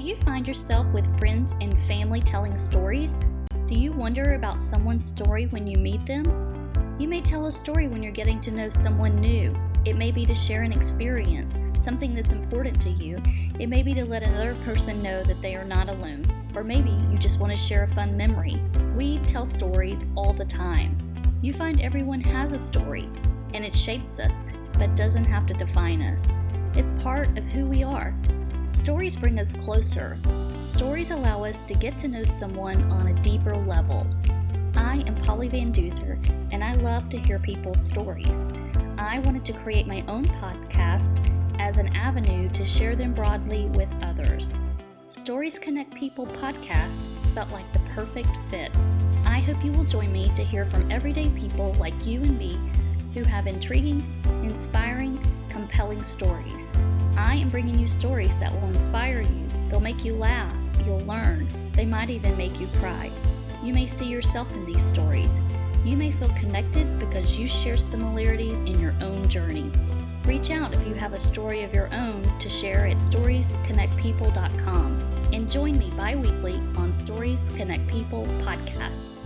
Do you find yourself with friends and family telling stories? Do you wonder about someone's story when you meet them? You may tell a story when you're getting to know someone new. It may be to share an experience, something that's important to you. It may be to let another person know that they are not alone. Or maybe you just want to share a fun memory. We tell stories all the time. You find everyone has a story, and it shapes us, but doesn't have to define us. It's part of who we are. Stories bring us closer. Stories allow us to get to know someone on a deeper level. I am Polly Van Duzer, and I love to hear people's stories. I wanted to create my own podcast as an avenue to share them broadly with others. Stories Connect People podcast felt like the perfect fit. I hope you will join me to hear from everyday people like you and me who have intriguing, inspiring, compelling stories. I am bringing you stories that will inspire you. They'll make you laugh, you'll learn, they might even make you cry. You may see yourself in these stories. You may feel connected because you share similarities in your own journey. Reach out if you have a story of your own to share at storiesconnectpeople.com and join me bi weekly on Stories Connect People podcast.